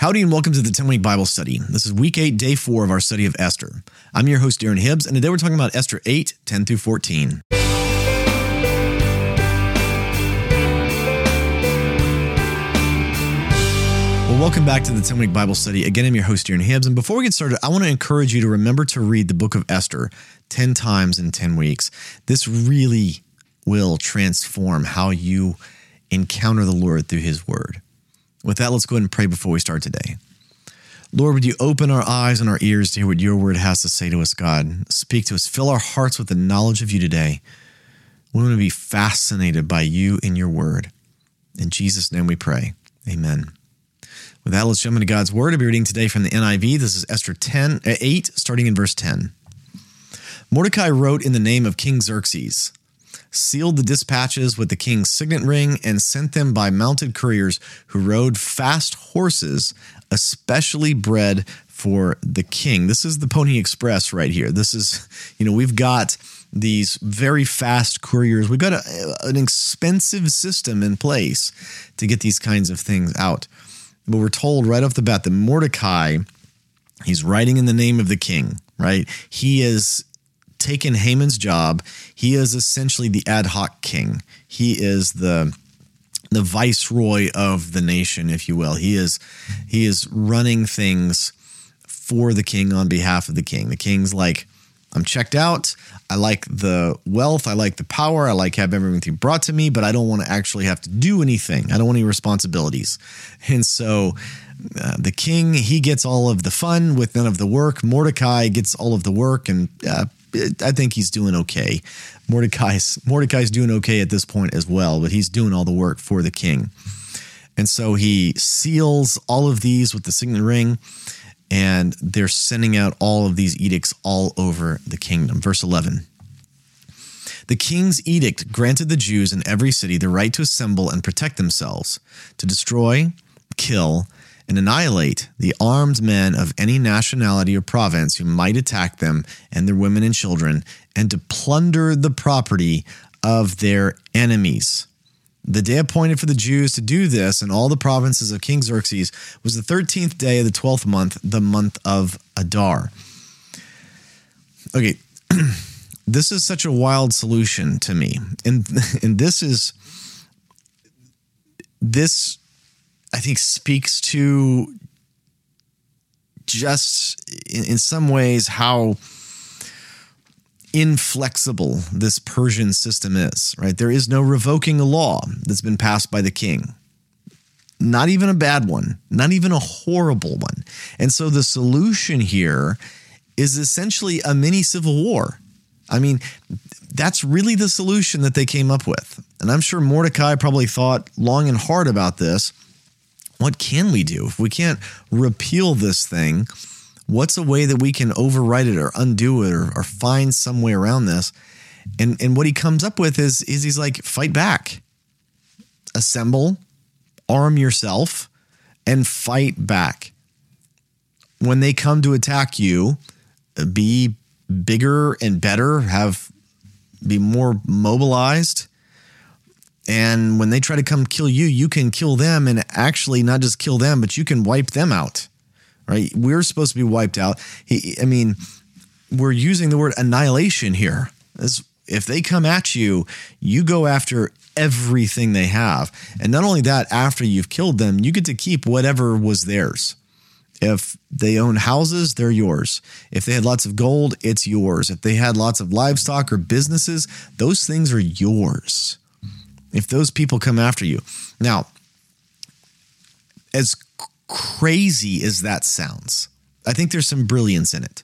Howdy and welcome to the 10 week Bible study. This is week 8, day 4 of our study of Esther. I'm your host, Darren Hibbs, and today we're talking about Esther 8, 10 through 14. Well, welcome back to the 10 week Bible study. Again, I'm your host, Darren Hibbs. And before we get started, I want to encourage you to remember to read the book of Esther 10 times in 10 weeks. This really will transform how you encounter the Lord through his word. With that, let's go ahead and pray before we start today. Lord, would you open our eyes and our ears to hear what your word has to say to us, God? Speak to us. Fill our hearts with the knowledge of you today. We want to be fascinated by you and your word. In Jesus' name we pray. Amen. With that, let's jump into God's word. I'll be reading today from the NIV. This is Esther 10, uh, 8, starting in verse 10. Mordecai wrote in the name of King Xerxes sealed the dispatches with the king's signet ring, and sent them by mounted couriers who rode fast horses, especially bred for the king. This is the Pony Express right here. This is, you know, we've got these very fast couriers. We've got a, an expensive system in place to get these kinds of things out. But we're told right off the bat that Mordecai, he's writing in the name of the king, right? He is taken Haman's job. He is essentially the ad hoc king. He is the the viceroy of the nation, if you will. He is he is running things for the king on behalf of the king. The king's like, I'm checked out. I like the wealth. I like the power. I like having everything brought to me, but I don't want to actually have to do anything. I don't want any responsibilities. And so uh, the king, he gets all of the fun with none of the work. Mordecai gets all of the work and uh, I think he's doing okay. Mordecai's Mordecai's doing okay at this point as well, but he's doing all the work for the king. And so he seals all of these with the signet ring, and they're sending out all of these edicts all over the kingdom. Verse 11. The king's edict granted the Jews in every city the right to assemble and protect themselves, to destroy, kill, and annihilate the armed men of any nationality or province who might attack them and their women and children, and to plunder the property of their enemies. The day appointed for the Jews to do this in all the provinces of King Xerxes was the 13th day of the 12th month, the month of Adar. Okay, this is such a wild solution to me. And, and this is, this I think speaks to just in, in some ways how inflexible this Persian system is, right? There is no revoking a law that's been passed by the king. Not even a bad one, not even a horrible one. And so the solution here is essentially a mini civil war. I mean, that's really the solution that they came up with. And I'm sure Mordecai probably thought long and hard about this what can we do? If we can't repeal this thing, what's a way that we can override it or undo it or, or find some way around this? And and what he comes up with is is he's like, fight back. Assemble, arm yourself, and fight back. When they come to attack you, be bigger and better, have be more mobilized and when they try to come kill you, you can kill them and actually not just kill them, but you can wipe them out. Right? We're supposed to be wiped out. He, I mean, we're using the word annihilation here. As if they come at you, you go after everything they have. And not only that, after you've killed them, you get to keep whatever was theirs. If they own houses, they're yours. If they had lots of gold, it's yours. If they had lots of livestock or businesses, those things are yours if those people come after you. Now, as crazy as that sounds, I think there's some brilliance in it.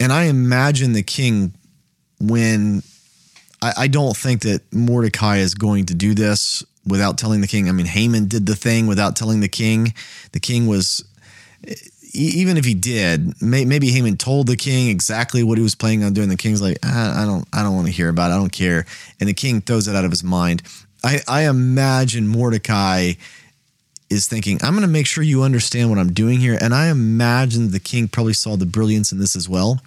And I imagine the king, when I, I don't think that Mordecai is going to do this without telling the king. I mean, Haman did the thing without telling the king. The king was even if he did, may, maybe Haman told the king exactly what he was planning on doing. The king's like, I, I don't, I don't want to hear about it. I don't care. And the king throws it out of his mind. I, I imagine Mordecai is thinking, I'm going to make sure you understand what I'm doing here. And I imagine the king probably saw the brilliance in this as well,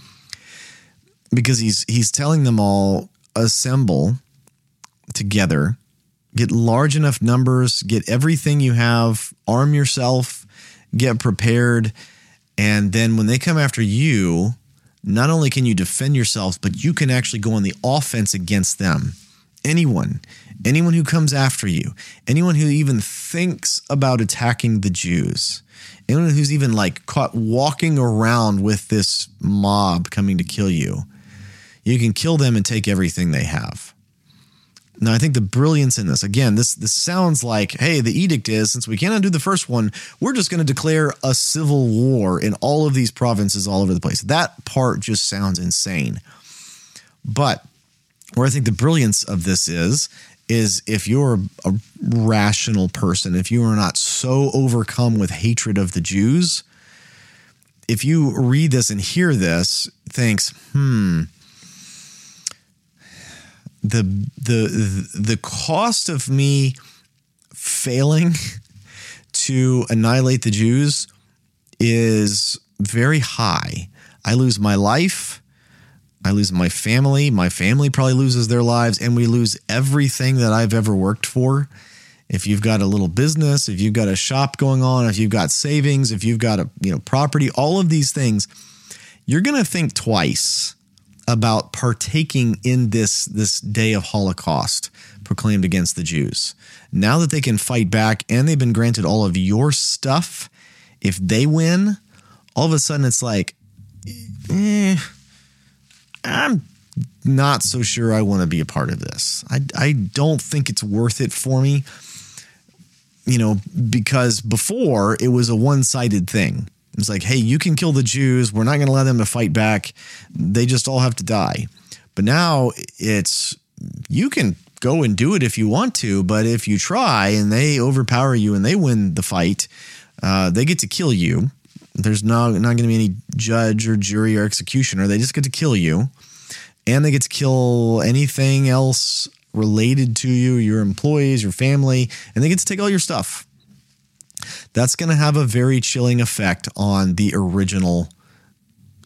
because he's he's telling them all assemble together, get large enough numbers, get everything you have, arm yourself, get prepared. And then when they come after you, not only can you defend yourselves, but you can actually go on the offense against them. Anyone, anyone who comes after you, anyone who even thinks about attacking the Jews, anyone who's even like caught walking around with this mob coming to kill you, you can kill them and take everything they have. Now, I think the brilliance in this, again, this this sounds like, hey, the edict is since we can't undo the first one, we're just going to declare a civil war in all of these provinces all over the place. That part just sounds insane. But where I think the brilliance of this is, is if you're a rational person, if you are not so overcome with hatred of the Jews, if you read this and hear this, thinks, hmm, the the the cost of me failing to annihilate the Jews is very high. I lose my life. I lose my family. My family probably loses their lives, and we lose everything that I've ever worked for. If you've got a little business, if you've got a shop going on, if you've got savings, if you've got a you know property, all of these things, you're to think twice about partaking in this this day of Holocaust proclaimed against the Jews. Now that they can fight back and they've been granted all of your stuff, if they win, all of a sudden it's like, eh, I'm not so sure I want to be a part of this. I, I don't think it's worth it for me. You know, because before it was a one sided thing. It's like, hey, you can kill the Jews. We're not going to allow them to fight back. They just all have to die. But now it's you can go and do it if you want to, but if you try and they overpower you and they win the fight, uh, they get to kill you. There's not not going to be any judge or jury or executioner. They just get to kill you, and they get to kill anything else related to you, your employees, your family, and they get to take all your stuff that's going to have a very chilling effect on the original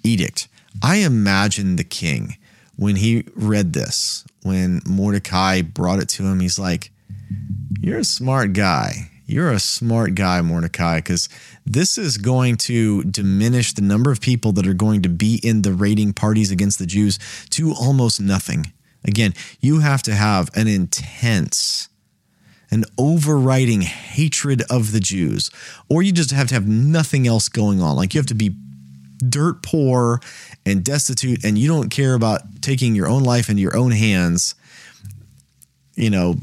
edict. I imagine the king when he read this, when Mordecai brought it to him, he's like, You're a smart guy. You're a smart guy, Mordecai, because this is going to diminish the number of people that are going to be in the raiding parties against the Jews to almost nothing. Again, you have to have an intense an overriding hatred of the Jews, or you just have to have nothing else going on. Like you have to be dirt poor and destitute, and you don't care about taking your own life into your own hands, you know,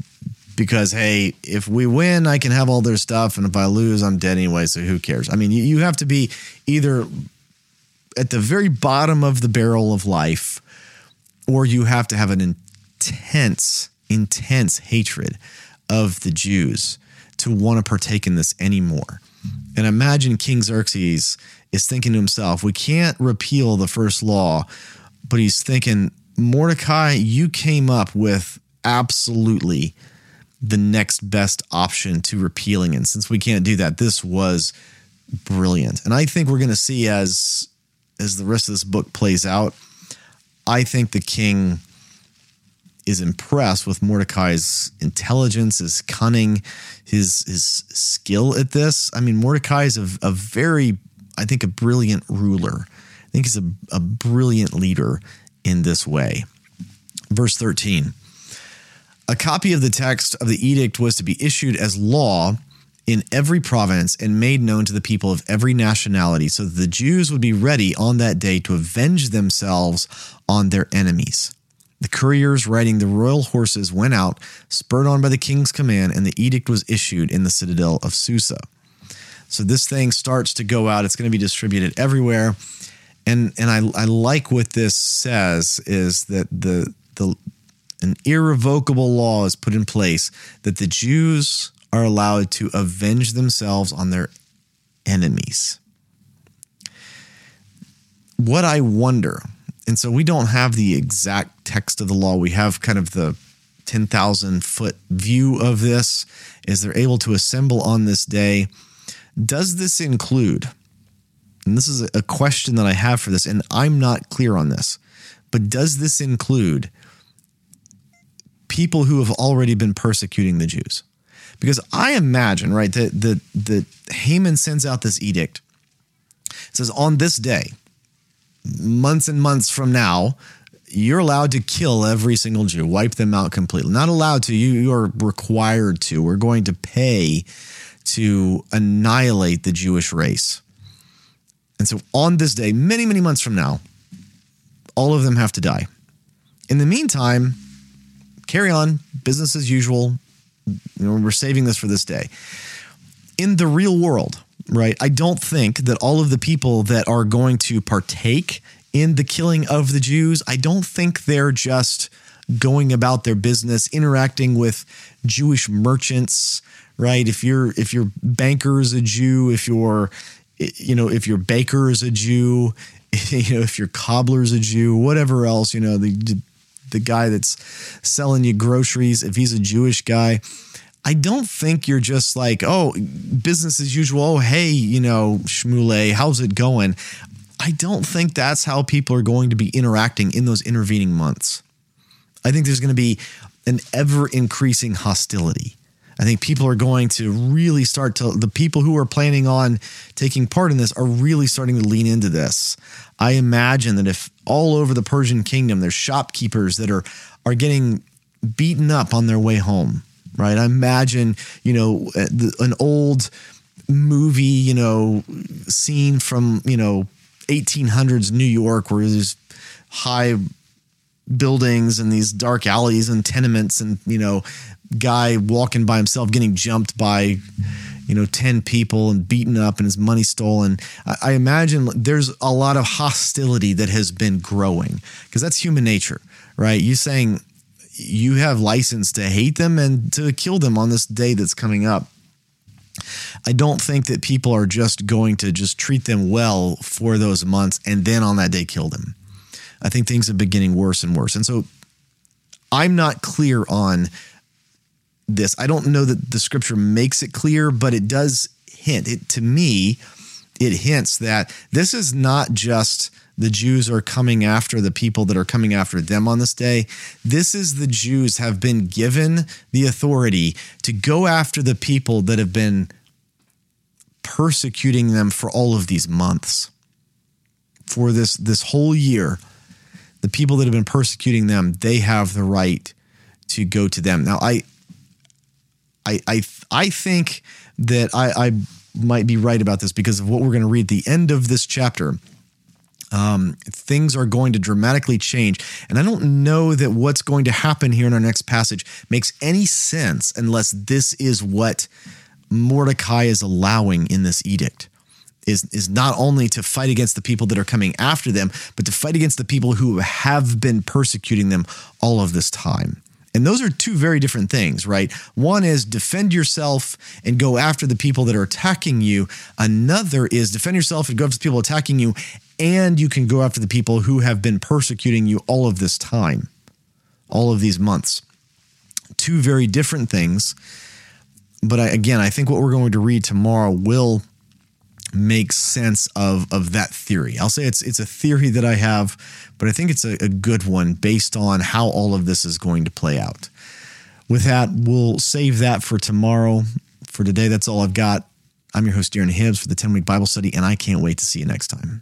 because hey, if we win, I can have all their stuff, and if I lose, I'm dead anyway, so who cares? I mean, you, you have to be either at the very bottom of the barrel of life, or you have to have an intense, intense hatred of the Jews to want to partake in this anymore. And imagine King Xerxes is thinking to himself, we can't repeal the first law, but he's thinking, Mordecai, you came up with absolutely the next best option to repealing. And since we can't do that, this was brilliant. And I think we're going to see as as the rest of this book plays out, I think the king is impressed with Mordecai's intelligence, his cunning, his his skill at this. I mean, Mordecai is a, a very, I think, a brilliant ruler. I think he's a, a brilliant leader in this way. Verse 13. A copy of the text of the edict was to be issued as law in every province and made known to the people of every nationality, so that the Jews would be ready on that day to avenge themselves on their enemies. The couriers riding the royal horses went out, spurred on by the king's command, and the edict was issued in the citadel of Susa. So this thing starts to go out. It's going to be distributed everywhere. And and I, I like what this says is that the the an irrevocable law is put in place that the Jews are allowed to avenge themselves on their enemies. What I wonder and so we don't have the exact text of the law. We have kind of the 10,000 foot view of this is they're able to assemble on this day. Does this include, and this is a question that I have for this, and I'm not clear on this, but does this include people who have already been persecuting the Jews. Because I imagine, right, that the, the Haman sends out this edict. It says, on this day, months and months from now, you're allowed to kill every single Jew, wipe them out completely. Not allowed to, you, you are required to. We're going to pay to annihilate the Jewish race. And so on this day, many, many months from now, all of them have to die. In the meantime, carry on, business as usual. You know, we're saving this for this day. In the real world, right? I don't think that all of the people that are going to partake in the killing of the Jews, I don't think they're just going about their business, interacting with Jewish merchants, right? If you're if your banker is a Jew, if your you know if your baker is a Jew, you know if your cobbler is a Jew, whatever else, you know the the guy that's selling you groceries, if he's a Jewish guy, I don't think you're just like, oh, business as usual. Oh, hey, you know, Shmuley, how's it going? I don't think that's how people are going to be interacting in those intervening months. I think there's going to be an ever increasing hostility. I think people are going to really start to, the people who are planning on taking part in this are really starting to lean into this. I imagine that if all over the Persian kingdom, there's shopkeepers that are, are getting beaten up on their way home, right? I imagine, you know, uh, an old movie, you know, scene from, you know, 1800s New York where there's high buildings and these dark alleys and tenements and you know guy walking by himself getting jumped by you know 10 people and beaten up and his money stolen i, I imagine there's a lot of hostility that has been growing because that's human nature right you saying you have license to hate them and to kill them on this day that's coming up I don't think that people are just going to just treat them well for those months and then on that day kill them. I think things are beginning worse and worse. And so I'm not clear on this. I don't know that the scripture makes it clear, but it does hint. It to me, it hints that this is not just the Jews are coming after the people that are coming after them on this day. This is the Jews have been given the authority to go after the people that have been persecuting them for all of these months. For this this whole year, the people that have been persecuting them, they have the right to go to them. Now I I I I think that I, I might be right about this because of what we're going to read the end of this chapter. Um, things are going to dramatically change. And I don't know that what's going to happen here in our next passage makes any sense unless this is what Mordecai is allowing in this edict. Is, is not only to fight against the people that are coming after them, but to fight against the people who have been persecuting them all of this time. And those are two very different things, right? One is defend yourself and go after the people that are attacking you. Another is defend yourself and go after the people attacking you, and you can go after the people who have been persecuting you all of this time, all of these months. Two very different things. But I, again, I think what we're going to read tomorrow will makes sense of of that theory. I'll say it's it's a theory that I have, but I think it's a, a good one based on how all of this is going to play out. With that, we'll save that for tomorrow. For today, that's all I've got. I'm your host, Darren Hibbs, for the 10 week Bible study, and I can't wait to see you next time.